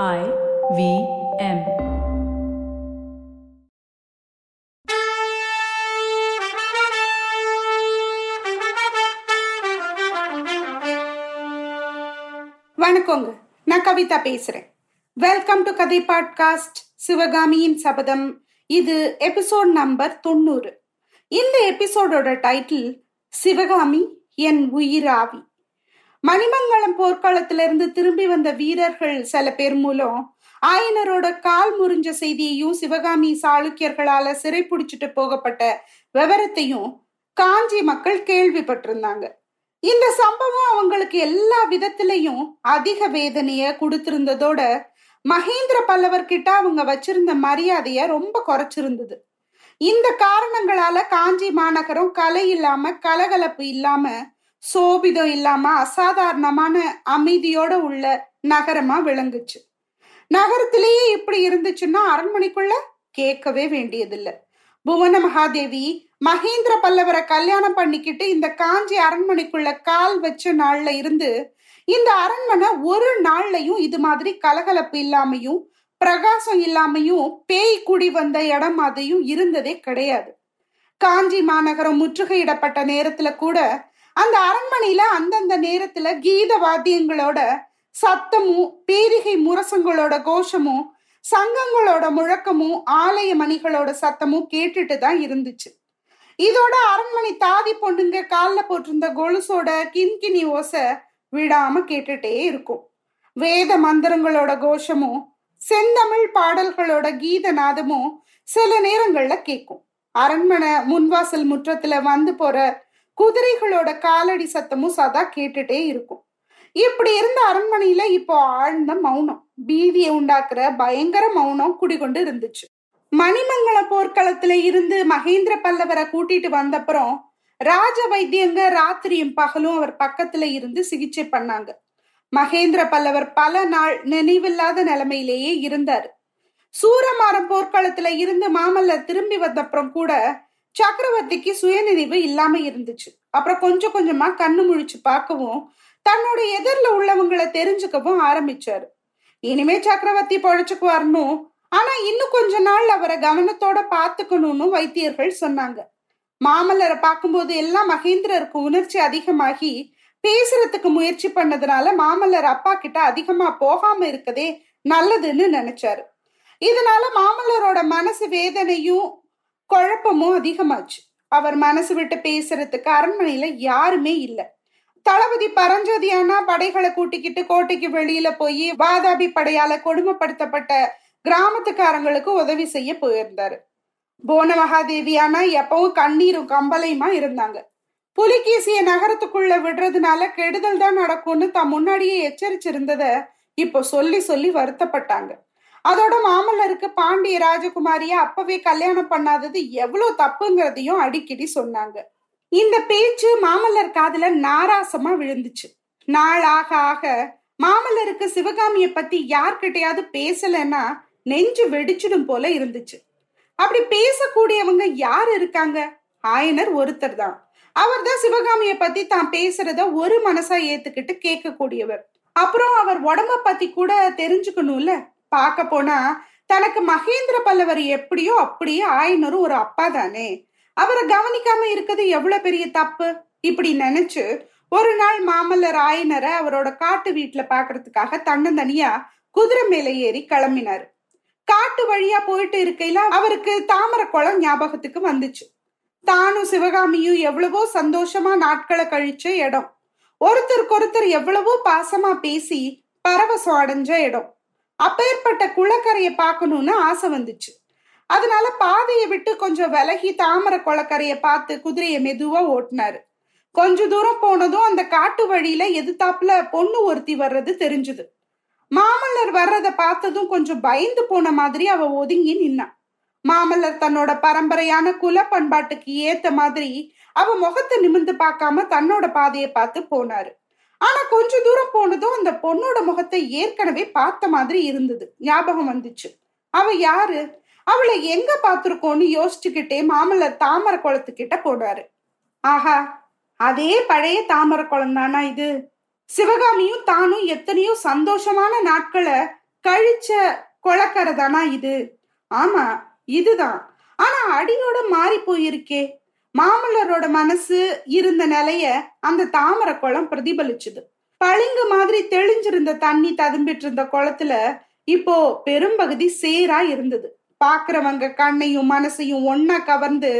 I V M. வணக்கங்க. நான் கவிதா பேசுறேன். வெல்கம் டு கதை பாட்காஸ்ட் சிவகாமியின் சபதம். இது எபிசோட் நம்பர் தொண்ணூறு. இந்த எபிசோடோட டைட்டில் சிவகாமி என் உயிராவி. மணிமங்கலம் போர்க்களத்திலிருந்து திரும்பி வந்த வீரர்கள் சில பேர் மூலம் ஆயனரோட கால் முறிஞ்ச செய்தியையும் சிவகாமி சாளுக்கியர்களால சிறை பிடிச்சிட்டு போகப்பட்ட விவரத்தையும் காஞ்சி மக்கள் கேள்விப்பட்டிருந்தாங்க. இந்த சம்பவம் அவங்களுக்கு எல்லா விதத்திலையும் அதிக வேதனைய கொடுத்திருந்ததோட மகேந்திர பல்லவர் கிட்ட அவங்க வச்சிருந்த மரியாதைய ரொம்ப குறைச்சிருந்தது. இந்த காரணங்களால காஞ்சி மாநகரம் கலை இல்லாம கலகலப்பு இல்லாம சோபிதம் இல்லாம அசாதாரணமான அமைதியோட உள்ள நகரமா விளங்குச்சு. நகரத்திலேயே இப்படி இருந்துச்சுன்னா அரண்மனைக்குள்ள கேட்கவே வேண்டியதில்லை. புவன மகாதேவி மகேந்திர பல்லவரை கல்யாணம் பண்ணிக்கிட்டு இந்த காஞ்சி அரண்மனைக்குள்ள கால் வச்ச நாள்ல இருந்து இந்த அரண்மனை ஒரு நாள்லயும் இது மாதிரி கலகலப்பு இல்லாமையும் பிரகாசம் இல்லாமையும் பேய் குடி வந்த இடம் மாதிரியும் இருந்ததே கிடையாது. காஞ்சி மாநகரம் முற்றுகையிடப்பட்ட நேரத்துல கூட அந்த அரண்மனையில அந்தந்த நேரத்துல கீத வாத்தியங்களோட சத்தமும் பேரிகை முரசங்களோட கோஷமும் சங்கங்களோட முழக்கமும் ஆலய மணிகளோட சத்தமும் கேட்டுட்டு தான் இருந்துச்சு. இதோட அரண்மனை தாதி பொண்ணுங்க காலில் போட்டிருந்த கொலுசோட கின்கினி ஓசை விடாம கேட்டுட்டே இருக்கும். வேத மந்திரங்களோட கோஷமும் செந்தமிழ் பாடல்களோட கீத நாதமும் சில நேரங்கள்ல கேட்கும் அரண்மனை முன்வாசல் முற்றத்துல வந்து போற குதிரைகளோட காலடி சத்தமும் சதா கேட்டுட்டே இருக்கும். இப்படி இருந்த அரண்மனையில இப்போ ஆழ்ந்த மௌனம் பீதியை உண்டாக்குற பயங்கர மௌனம் குடிகொண்டு இருந்துச்சு. மணிமங்கல போர்க்களத்துல இருந்து மகேந்திர பல்லவரை கூட்டிட்டு வந்தப்புறம் ராஜ வைத்தியங்க ராத்திரியும் பகலும் அவர் பக்கத்துல இருந்து சிகிச்சை பண்ணாங்க. மகேந்திர பல்லவர் பல நாள் நினைவில்லாத நிலைமையிலேயே இருந்தாரு. சூரமாரம் போர்க்களத்துல இருந்து மாமல்ல திரும்பி வந்தப்புறம் கூட சக்கரவர்த்திக்கு சுயநினைவு இல்லாம இருந்துச்சு. அப்புறம் கொஞ்சம் கொஞ்சமா கண்ணு முழிச்சு பார்க்கவும் தன்னோட எதிரில் உள்ளவங்களை தெரிஞ்சுக்கவும் ஆரம்பிச்சாரு. இனிமே சக்கரவர்த்தி பொழைச்சுக்குவார்னு ஆனா இன்னும் கொஞ்ச நாள் அவரை கவனத்தோட பாத்துக்கணும்னு வைத்தியர்கள் சொன்னாங்க. மாமல்லரை பார்க்கும்போது எல்லாம் மகேந்திரருக்கு உணர்ச்சி அதிகமாகி பேசுறதுக்கு முயற்சி பண்ணதுனால மாமல்லர் அப்பா கிட்ட அதிகமா போகாம இருக்கதே நல்லதுன்னு நினைச்சாரு. இதனால மாமல்லரோட மனசு வேதனையும் குழப்பமும் அதிகமாச்சு. அவர் மனசு விட்டு பேசுறதுக்கு அரண்மனையில யாருமே இல்லை. தளபதி பரஞ்சோதியானா படைகளை கூட்டிக்கிட்டு கோட்டைக்கு வெளியில போய் வாதாபி படையால கொடுமைப்படுத்தப்பட்ட கிராமத்துக்காரங்களுக்கு உதவி செய்ய போயிருந்தாரு. போன மகாதேவியானா எப்பவும் கண்ணீரும் கம்பலையுமா இருந்தாங்க. புலிகேசிய நகரத்துக்குள்ள விடுறதுனால கெடுதல் தான் நடக்கும்னு தான் முன்னாடியே எச்சரிச்சிருந்தத இப்போ சொல்லி சொல்லி வருத்தப்பட்டாங்க. அதோட மாமல்லருக்கு பாண்டிய ராஜகுமாரிய அப்பவே கல்யாணம் பண்ணாதது எவ்வளவு தப்புங்கிறதையும் அடிக்கடி சொன்னாங்க. இந்த பேச்சு மாமல்லர் காதுல நாராசமா விழுந்துச்சு. நாள் ஆக ஆக மாமல்லருக்கு சிவகாமிய பத்தி யார்கிட்டயாவது பேசலன்னா நெஞ்சு வெடிச்சிடும் போல இருந்துச்சு. அப்படி பேசக்கூடியவங்க யார் இருக்காங்க? ஆயனர் ஒருத்தர் தான். அவர் தான் சிவகாமிய பத்தி தான் பேசுறத ஒரு மனசா ஏத்துக்கிட்டு கேட்கக்கூடியவர். அப்புறம் அவர் உடம்ப பத்தி கூட தெரிஞ்சுக்கணும்ல? பார்க்க போனா தனக்கு மகேந்திர பல்லவர் எப்படியோ அப்படியே ஆயனரும் ஒரு அப்பா தானே. அவரை கவனிக்காம இருக்கிறது எவ்வளவு பெரிய தப்பு? இப்படி நினைச்சு ஒரு நாள் மாமல்லர் ஆயனரை அவரோட காட்டு வீட்டுல பாக்குறதுக்காக தன்னந்தனியா குதிரை மேல ஏறி கிளம்பினாரு. காட்டு வழியா போயிட்டு இருக்கையில அவருக்கு தாமரை குளம் ஞாபகத்துக்கு வந்துச்சு. தானும் சிவகாமியும் எவ்வளவோ சந்தோஷமா நாட்களை கழிச்ச இடம். ஒருத்தருக்கு ஒருத்தர் எவ்வளவோ பாசமா பேசி பரவசம் அடைஞ்ச இடம். அப்பேற்பட்ட குளக்கரையை பார்க்கணும்னு ஆசை வந்துச்சு. அதனால பாதையை விட்டு கொஞ்சம் விலகி தாமரை குளக்கரையை பார்த்து குதிரையை மெதுவா ஓட்டினாரு. கொஞ்ச தூரம் போனதும் அந்த காட்டு வழியில எதிர்த்தாப்புல பொண்ணு ஒருத்தி வர்றது தெரிஞ்சுது. மாமல்லர் வர்றத பார்த்ததும் கொஞ்சம் பயந்து போன மாதிரி அவ ஒதுங்கி நின்னா. மாமல்லர் தன்னோட பரம்பரையான குல பண்பாட்டுக்கு ஏத்த மாதிரி அவ முகத்தை நிமிர்ந்து பார்க்காம தன்னோட பாதையை பார்த்து போனாரு. ஆனா கொஞ்ச தூரம் போனதும் பொண்ணோட முகத்தை ஏற்கனவே பார்த்த மாதிரி இருந்தது. ஞாபகம் வந்துச்சு. அவ யாரு? அவளை எங்க பார்த்துருக்கோன்னு யோசிச்சுக்கிட்டே மாமல்லர் தாமரை குளத்துக்கிட்ட போடுவாரு ஆஹா அதே பழைய தாமரை குளம் தானா இது? சிவகாமியும் தானும் எத்தனையோ சந்தோஷமான நாட்களை கழிச்ச கொளக்கரை தானா இது? ஆமா இதுதான். ஆனா அடியோட மாறி போயிருக்கே. மாமல்லரோட மனசு இருந்த நிலைய அந்த தாமரை குளம் பிரதிபலிச்சுது. பளிங்கு மாதிரி தெளிஞ்சிருந்த தண்ணி ததும்பிட்டு இருந்த குளத்துல இப்போ பெரும்பகுதி சேரா இருந்தது. பாக்குறவங்க கண்ணையும் மனசையும் ஒன்னா கவர்ந்து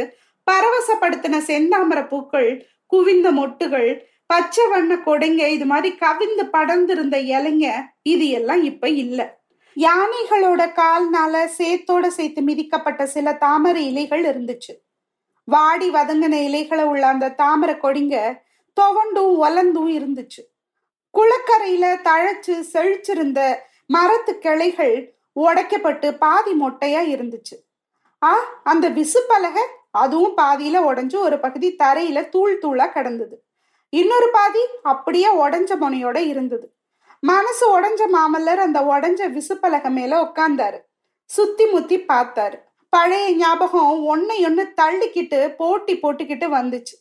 பரவசப்படுத்தின செந்தாமரை பூக்கள் குவிந்த மொட்டுகள் பச்சை வண்ண கொடைங்க இது மாதிரி கவிந்து படர்ந்திருந்த இலைங்க இது எல்லாம் இப்ப இல்ல. யானைகளோட கால்னால சேத்தோட சேர்த்து மிதிக்கப்பட்ட சில தாமரை இலைகள் இருந்துச்சு. வாடி வதங்கின இலைகளை உள்ள அந்த தாமரை கொடிங்க துவண்டும் ஒலந்தும் இருந்துச்சு. குளக்கரையில தழைச்சு செழிச்சிருந்த மரத்து கிளைகள் உடைக்கப்பட்டு பாதி மொட்டையா இருந்துச்சு. ஆ அந்த விசுப்பலகை அதுவும் பாதியில உடஞ்சு ஒரு பகுதி தரையில தூள் தூளா கிடந்தது. இன்னொரு பாதி அப்படியே உடஞ்ச முனையோட இருந்தது. மனசு உடஞ்ச மாமல்லர் அந்த உடஞ்ச விசுப்பலகை மேல உட்கார்ந்தாரு சுத்தி முத்தி பார்த்தாரு. பழைய ஞாபகம் ஒன்னை ஒன்னு தள்ளிக்கிட்டு போட்டி போட்டுக்கிட்டு வந்துச்சு.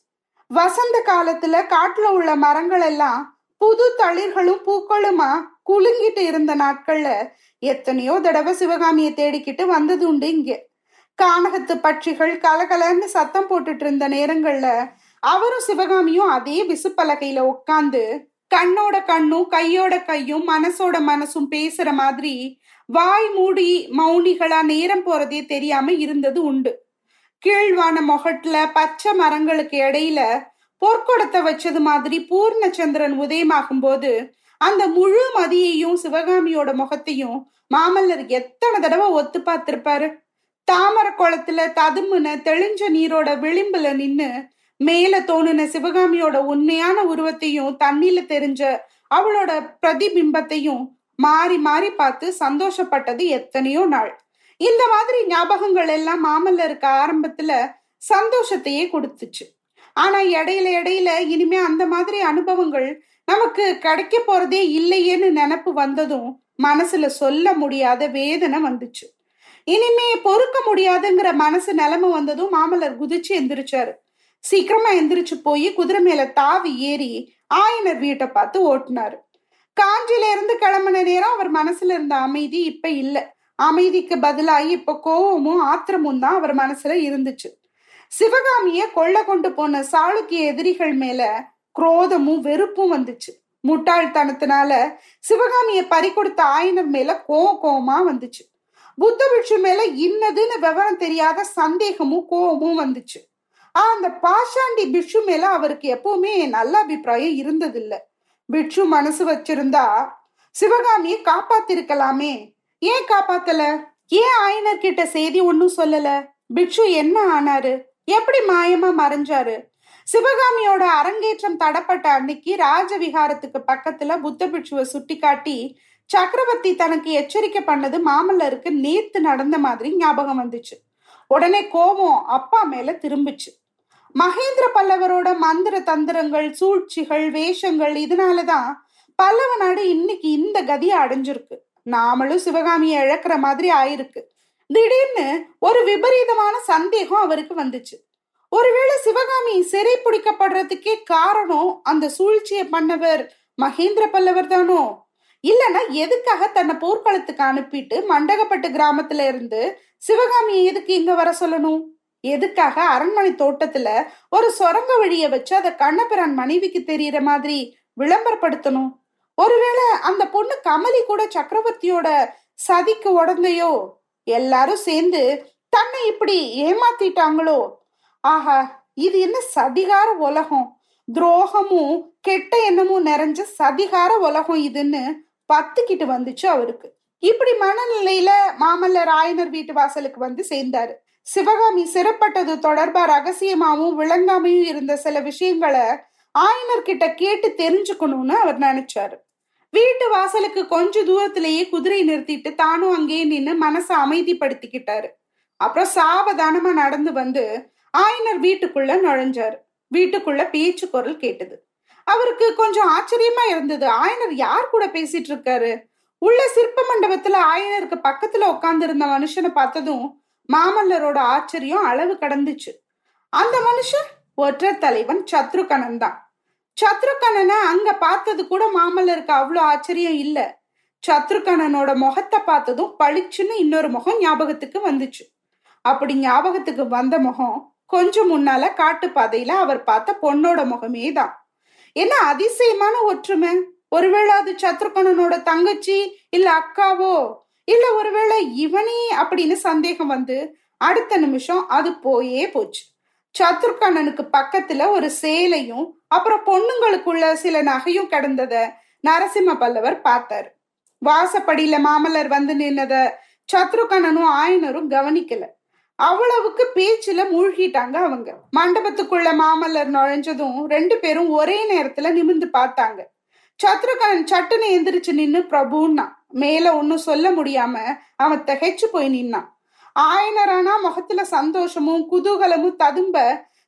வசந்த காலத்துல காட்டுல உள்ள மரங்கள் எல்லாம் புது தளிர்களும் பூக்களுமா? குலுங்கிட்டு இருந்த நாட்கள்ல எத்தனையோ தடவை சிவகாமியை தேடிக்கிட்டு வந்தது உண்டு இங்க. கானகத்து பட்சிகள் கலகலன்னு சத்தம் போட்டுட்டு இருந்த நேரங்கள்ல அவரும் சிவகாமியும் அதே விசுப்பலகையில உட்காந்து கண்ணோட கண்ணும் கையோட கையும் மனசோட மனசும் பேசுற மாதிரி வாய் மூடி மௌனிகளா நேரம் போறதே தெரியாம இருந்தது உண்டு. கீழ்வான முகட்டுல பச்சை மரங்களுக்கு இடையில பொற்கொடத்தை வச்சது மாதிரி பூர்ணச்சந்திரன் உதயமாகும் போது அந்த முழு மதியையும் சிவகாமியோட முகத்தையும் மாமல்லர் எத்தனை தடவை ஒத்து பார்த்திருப்பாரு? தாமர குளத்துல ததும்புன தெளிஞ்ச நீரோட விளிம்புல நின்னு மேல தோணுன சிவகாமியோட உண்மையான உருவத்தையும் தண்ணியில தெரிஞ்ச அவளோட பிரதிபிம்பத்தையும் மாறி மாறி பார்த்து சந்தோஷப்பட்டது எத்தனையோ நாள். இந்த மாதிரி ஞாபகங்கள் எல்லாம் மாமல்லருக்கு ஆரம்பத்துல சந்தோஷத்தையே கொடுத்துச்சு. ஆனா இடையில இடையில இனிமே அந்த மாதிரி அனுபவங்கள் நமக்கு கிடைக்க போறதே இல்லையேன்னு நினப்பு வந்ததும் மனசுல சொல்ல முடியாத வேதனை வந்துச்சு. இனிமே பொறுக்க முடியாதுங்கிற மனசு நிலைமை வந்ததும் மாமல்லர் குதிச்சு எந்திரிச்சாரு. சீக்கிரமா எந்திரிச்சு போய் குதிரை மேல தாவி ஏறி ஆயனர் வீட்டை பார்த்து ஓட்டினாரு. காஞ்சில இருந்து கிளம்பின நேரம் அவர் மனசுல இருந்த அமைதி இப்ப இல்லை. அமைதிக்கு பதிலாகி இப்ப கோவமும் ஆத்திரமும் தான் அவர் மனசுல இருந்துச்சு. சிவகாமிய கொள்ள கொண்டு போன சாளுக்கிய எதிரிகள் மேல குரோதமும் வெறுப்பும் வந்துச்சு. முட்டாள்தனத்தினால சிவகாமிய பறி கொடுத்த ஆயனர் மேல கோவம் கோவமா வந்துச்சு. புத்த பிட்சு மேல இன்னதுன்னு விவரம் தெரியாத சந்தேகமும் கோபமும் வந்துச்சு. ஆ அந்த பாஷாண்டி பிட்சு மேல அவருக்கு எப்பவுமே நல்ல அபிப்பிராயம் இருந்ததில்லை. பிட்சு மனசு வச்சிருந்தா சிவகாமியை காப்பாத்திருக்கலாமே. ஏன் காப்பாத்தல? ஏன் ஆயனர் கிட்ட செய்தி ஒன்னும் சொல்லல? பிட்சு என்ன ஆனாரு? எப்படி மாயமா மறைஞ்சாரு? சிவகாமியோட அரங்கேற்றம் தடப்பட்ட அன்னைக்கு ராஜவிகாரத்துக்கு பக்கத்துல புத்த பிட்சுவை சுட்டி காட்டி சக்கரவர்த்தி தனக்கு எச்சரிக்கை பண்ணது மாமல்லருக்கு நேத்து நடந்த மாதிரி ஞாபகம் வந்துச்சு. உடனே கோபம் அப்பா மேல திரும்பிச்சு. மகேந்திர பல்லவரோட மந்திர தந்திரங்கள் சூழ்ச்சிகள் வேஷங்கள் இதனாலதான் பல்லவ நாடு இன்னைக்கு இந்த கதியை அடைஞ்சிருக்கு. நாமளும் சிவகாமியை இழக்கிற மாதிரி ஆயிருக்கு. திடீர்னு ஒரு விபரீதமான சந்தேகம் அவருக்கு வந்துச்சு. ஒருவேளை சிவகாமி சிறை பிடிக்கப்படுறதுக்கே காரணம் அந்த சூழ்ச்சியை பண்ணவர் மகேந்திர பல்லவர் தானோ? இல்லைன்னா எதுக்காக தன்னை போர்க்களத்துக்கு அனுப்பிட்டு மண்டகப்பட்டு கிராமத்துல இருந்து சிவகாமியை எதுக்கு இங்க வர சொல்லணும்? எதுக்காக அரண்மனை தோட்டத்துல ஒரு சுரங்க வழிய வச்சு அதை கண்ணபிரான் மனைவிக்கு தெரியற மாதிரி விளம்பரப்படுத்தணும்? ஒருவேளை அந்த பொண்ணு கமலி கூட சக்கரவர்த்தியோட சதிக்கு உடந்தையோ? எல்லாரும் சேர்ந்து தன்னை இப்படி ஏமாத்திட்டாங்களோ? ஆஹா இது என்ன சதிகார உலகம்? துரோகமும் கெட்ட எண்ணமும் நிறைஞ்ச சதிகார உலகம் இதுன்னு பத்துக்கிட்டு வந்துச்சு அவருக்கு. இப்படி மனநிலையில மாமல்லர் ஆயனர் வீட்டு வாசலுக்கு வந்து சேர்ந்தாரு. சிவகாமி சிறப்பட்டது தொடர்பா ரகசியமாவும் விளங்காமையும் இருந்த சில விஷயங்களை ஆயனர் கிட்ட கேட்டு தெரிஞ்சுக்கணும்னு அவர் நினைச்சாரு. வீட்டு வாசலுக்கு கொஞ்ச தூரத்திலேயே குதிரை நிறுத்திட்டு தானும் அங்கேயே நின்று மனசை அமைதிப்படுத்திக்கிட்டாரு. அப்புறம் சாவதானமா நடந்து வந்து ஆயனர் வீட்டுக்குள்ள நுழைஞ்சாரு. வீட்டுக்குள்ள பேச்சு குரல் கேட்டது. அவருக்கு கொஞ்சம் ஆச்சரியமா இருந்தது. ஆயனர் யார் கூட பேசிட்டு இருக்காரு? உள்ள சிற்ப மண்டபத்துல ஆயனருக்கு பக்கத்துல உட்கார்ந்து இருந்த மனுஷனை பார்த்ததும் மாமல்லரோட ஆச்சரியம் அளவு கடந்துச்சு. அந்த மனுஷன் ஒற்ற தலைவன் சத்ருகணன் தான் சத்ருகணனை அங்க பார்த்தது கூட மாமல்லருக்கு அவ்வளோ ஆச்சரியம் இல்லை. சத்ருகணனோட முகத்தை பார்த்ததும் பளிச்சுன்னு இன்னொரு முகம் ஞாபகத்துக்கு வந்துச்சு. அப்படி ஞாபகத்துக்கு வந்த முகம் கொஞ்சம் முன்னால காட்டு பாதையில அவர் பார்த்த பொண்ணோட முகமே தான். என்ன அதிசயமான ஒற்றுமை. ஒருவேளை அது சத்ருகணனோட தங்கச்சி இல்ல அக்காவோ? இல்ல ஒருவேளை இவனே அப்படின்னு சந்தேகம் வந்து அடுத்த நிமிஷம் அது போயே போச்சு. சத்ருகண்ணனுக்கு பக்கத்துல ஒரு சேலையும் அப்புறம் பொண்ணுங்களுக்குள்ள சில நகையும் கிடந்தத நரசிம்ம பல்லவர் பார்த்தாரு. வாசப்படியில மாமல்லர் வந்து நின்னத சத்ருகனனும் ஆயனரும் கவனிக்கல. அவ்வளவுக்கு பேச்சுல மூழ்கிட்டாங்க அவங்க. மண்டபத்துக்குள்ள மாமல்லர் நுழைஞ்சதும் ரெண்டு பேரும் ஒரே நேரத்துல நிமிந்து பார்த்தாங்க. சத்ருகணன் சட்டுன்னு எந்திரிச்சு நின்னு பிரபுன்னா மேல ஒன்னும் சொல்ல முடியாம அவன் திகைச்சு போய் நின்னான். ஆயனரானா முகத்துல சந்தோஷமும் குதூகலமும் ததும்ப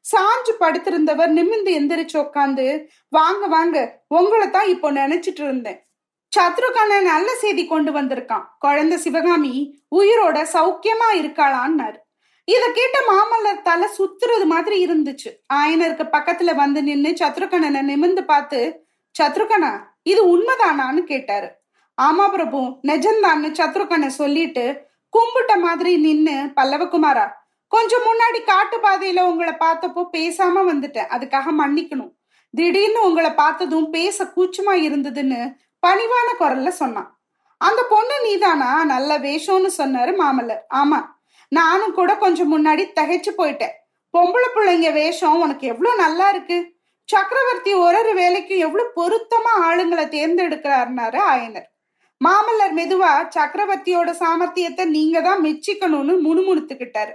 சாஞ்சு படுத்திருந்தவர் நிமிந்து எந்திரிச்சு உட்காந்து வாங்க வாங்க உங்களை தான் இப்போ நினைச்சிட்டு இருந்தேன் சத்ருகண்ணன் நல்ல செய்தி கொண்டு வந்திருக்கான். குழந்தை சிவகாமி உயிரோட சௌக்கியமா இருக்காளான்னாரு. இத கேட்ட மாமல்லர் தலை சுத்துறது மாதிரி இருந்துச்சு. ஆயனருக்கு பக்கத்துல வந்து நின்னு சத்ருகணனை நிமிந்து பார்த்து சத்ருகணா இது உண்மைதானான்னு கேட்டாரு. ஆமா பிரபு நிஜம்தான்னு சத்ருகனை சொல்லிட்டு கும்பிட்ட மாதிரி நின்னு பல்லவகுமாரா கொஞ்சம் முன்னாடி காட்டு பாதையில உங்களை பார்த்தப்போ பேசாம வந்துட்டேன். அதுக்காக மன்னிக்கணும். திடீர்னு உங்களை பார்த்ததும் பேச கூச்சமா இருந்ததுன்னு பணிவான குரல்ல சொன்னான். அந்த பொண்ணு நீதானா? நல்ல வேஷம்னு சொன்னாரு மாமல்லர். ஆமா. நானும் கூட கொஞ்சம் முன்னாடி தகைச்சு போயிட்டேன். பொம்பளை பிள்ளைங்க வேஷம் உனக்கு எவ்வளவு நல்லா இருக்கு? சக்கரவர்த்தி ஒரு ஒரு வேலைக்கும் எவ்வளவு பொருத்தமா ஆளுங்களை தேர்ந்தெடுக்கிறாருனாரு ஆயனர். மாமல்லர் மெதுவா சக்கரவர்த்தியோட சாமர்த்தியத்தை நீங்க தான் மெச்சிக்கணும்னு முணுமுணுத்துக்கிட்டாரு.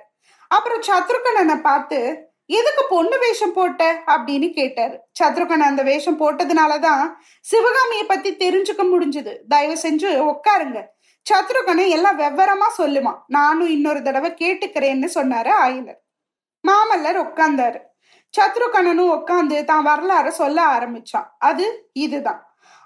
அப்புறம் சத்ருகனனை பார்த்து எதுக்கு பொண்ணு வேஷம் போட்ட? அப்படின்னு கேட்டாரு. சத்ருகன் அந்த வேஷம் போட்டதுனாலதான் சிவகாமியை பத்தி தெரிஞ்சுக்க முடிஞ்சது. தயவு செஞ்சு உட்காருங்க சத்ருகனை எல்லாம் வெவ்வரமா சொல்லுமா. நானும் இன்னொரு தடவை கேட்டுக்கிறேன்னு சொன்னாரு ஆயனர் மாமல்லர் உட்கார்ந்தாரு சத்ருகணனும் உட்காந்து தான் வரலாற சொல்ல ஆரம்பிச்சான். அது இதுதான்.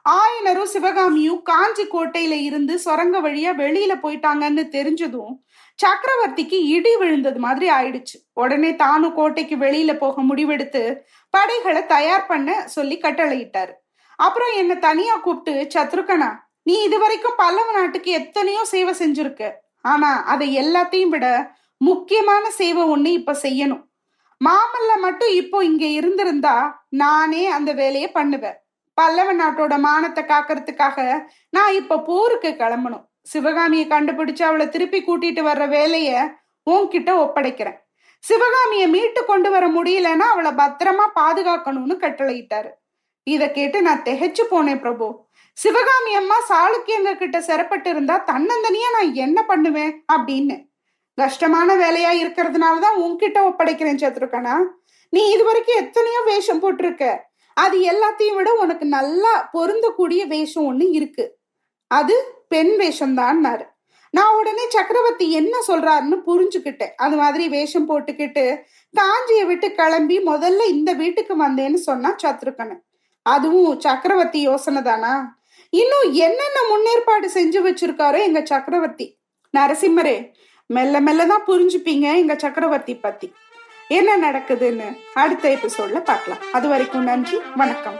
ஆயனரும் சிவகாமியும் காஞ்சி கோட்டையில இருந்து சுரங்க வழியா வெளியில போயிட்டாங்கன்னு தெரிஞ்சதும் சக்கரவர்த்திக்கு இடி விழுந்தது மாதிரி ஆயிடுச்சு. உடனே தானும் கோட்டைக்கு வெளியில போக முடிவெடுத்து படைகளை தயார் பண்ண சொல்லி கட்டளையிட்டாரு. அப்புறம் என்ன தனியா கூப்பிட்டு சத்ருகனா நீ இதுவரைக்கும் பல்லவ நாட்டுக்கு எத்தனையோ சேவை செஞ்சிருக்க. ஆனா அதை எல்லாத்தையும் விட முக்கியமான சேவை ஒண்ணு இப்ப செய்யணும். மாமல்ல மட்டும் இப்போ இங்க இருந்திருந்தா நானே அந்த வேலையை பண்ணுவேன். பல்லவ நாட்டோட மானத்தை காக்கிறதுக்காக நான் இப்ப போருக்கு கிளம்பணும். சிவகாமியை கண்டுபிடிச்சு அவளை திருப்பி கூட்டிட்டு வர்ற வேலைய உன்கிட்ட ஒப்படைக்கிறேன். சிவகாமியை மீட்டு கொண்டு வர முடியலன்னா அவளை பத்திரமா பாதுகாக்கணும்னு கட்டளையிட்டாரு. இத கேட்டு நான் திகைச்சு போனேன் பிரபு. சிவகாமி அம்மா சாளுக்கியங்க கிட்ட சிறப்பட்டு இருந்தா தன்னந்தனியா நான் என்ன பண்ணுவேன் அப்படின்னு. கஷ்டமான வேலையா இருக்கிறதுனாலதான் உன்கிட்ட ஒப்படைக்கிறேன் சத்ருகனா நீ இது வரைக்கும் எத்தனையோ வேஷம் போட்டிருக்க. அது எல்லாத்தையும் விட உனக்கு நல்லா பொருந்தக்கூடிய வேஷம் ஒண்ணு இருக்கு. அது பெண் வேஷம்தான்னாரு. நான் உடனே சக்கரவர்த்தி என்ன சொல்றாருன்னு புரிஞ்சுக்கிட்டேன். அது மாதிரி வேஷம் போட்டுக்கிட்டு காஞ்சியை விட்டு கிளம்பி முதல்ல இந்த வீட்டுக்கு வந்தேன்னு சொன்னா சத்ருக்கனு. அதுவும் சக்கரவர்த்தி யோசனை தானா? இன்னும் என்னென்ன முன்னேற்பாடு செஞ்சு வச்சிருக்காரோ எங்க சக்கரவர்த்தி? நரசிம்மரே மெல்ல மெல்ல தான் புரிஞ்சுப்பீங்க எங்க சக்கரவர்த்தி பத்தி. என்ன நடக்குதுன்னு அடுத்த எபிசோட்ல பார்க்கலாம். அது வரைக்கும் நன்றி வணக்கம்.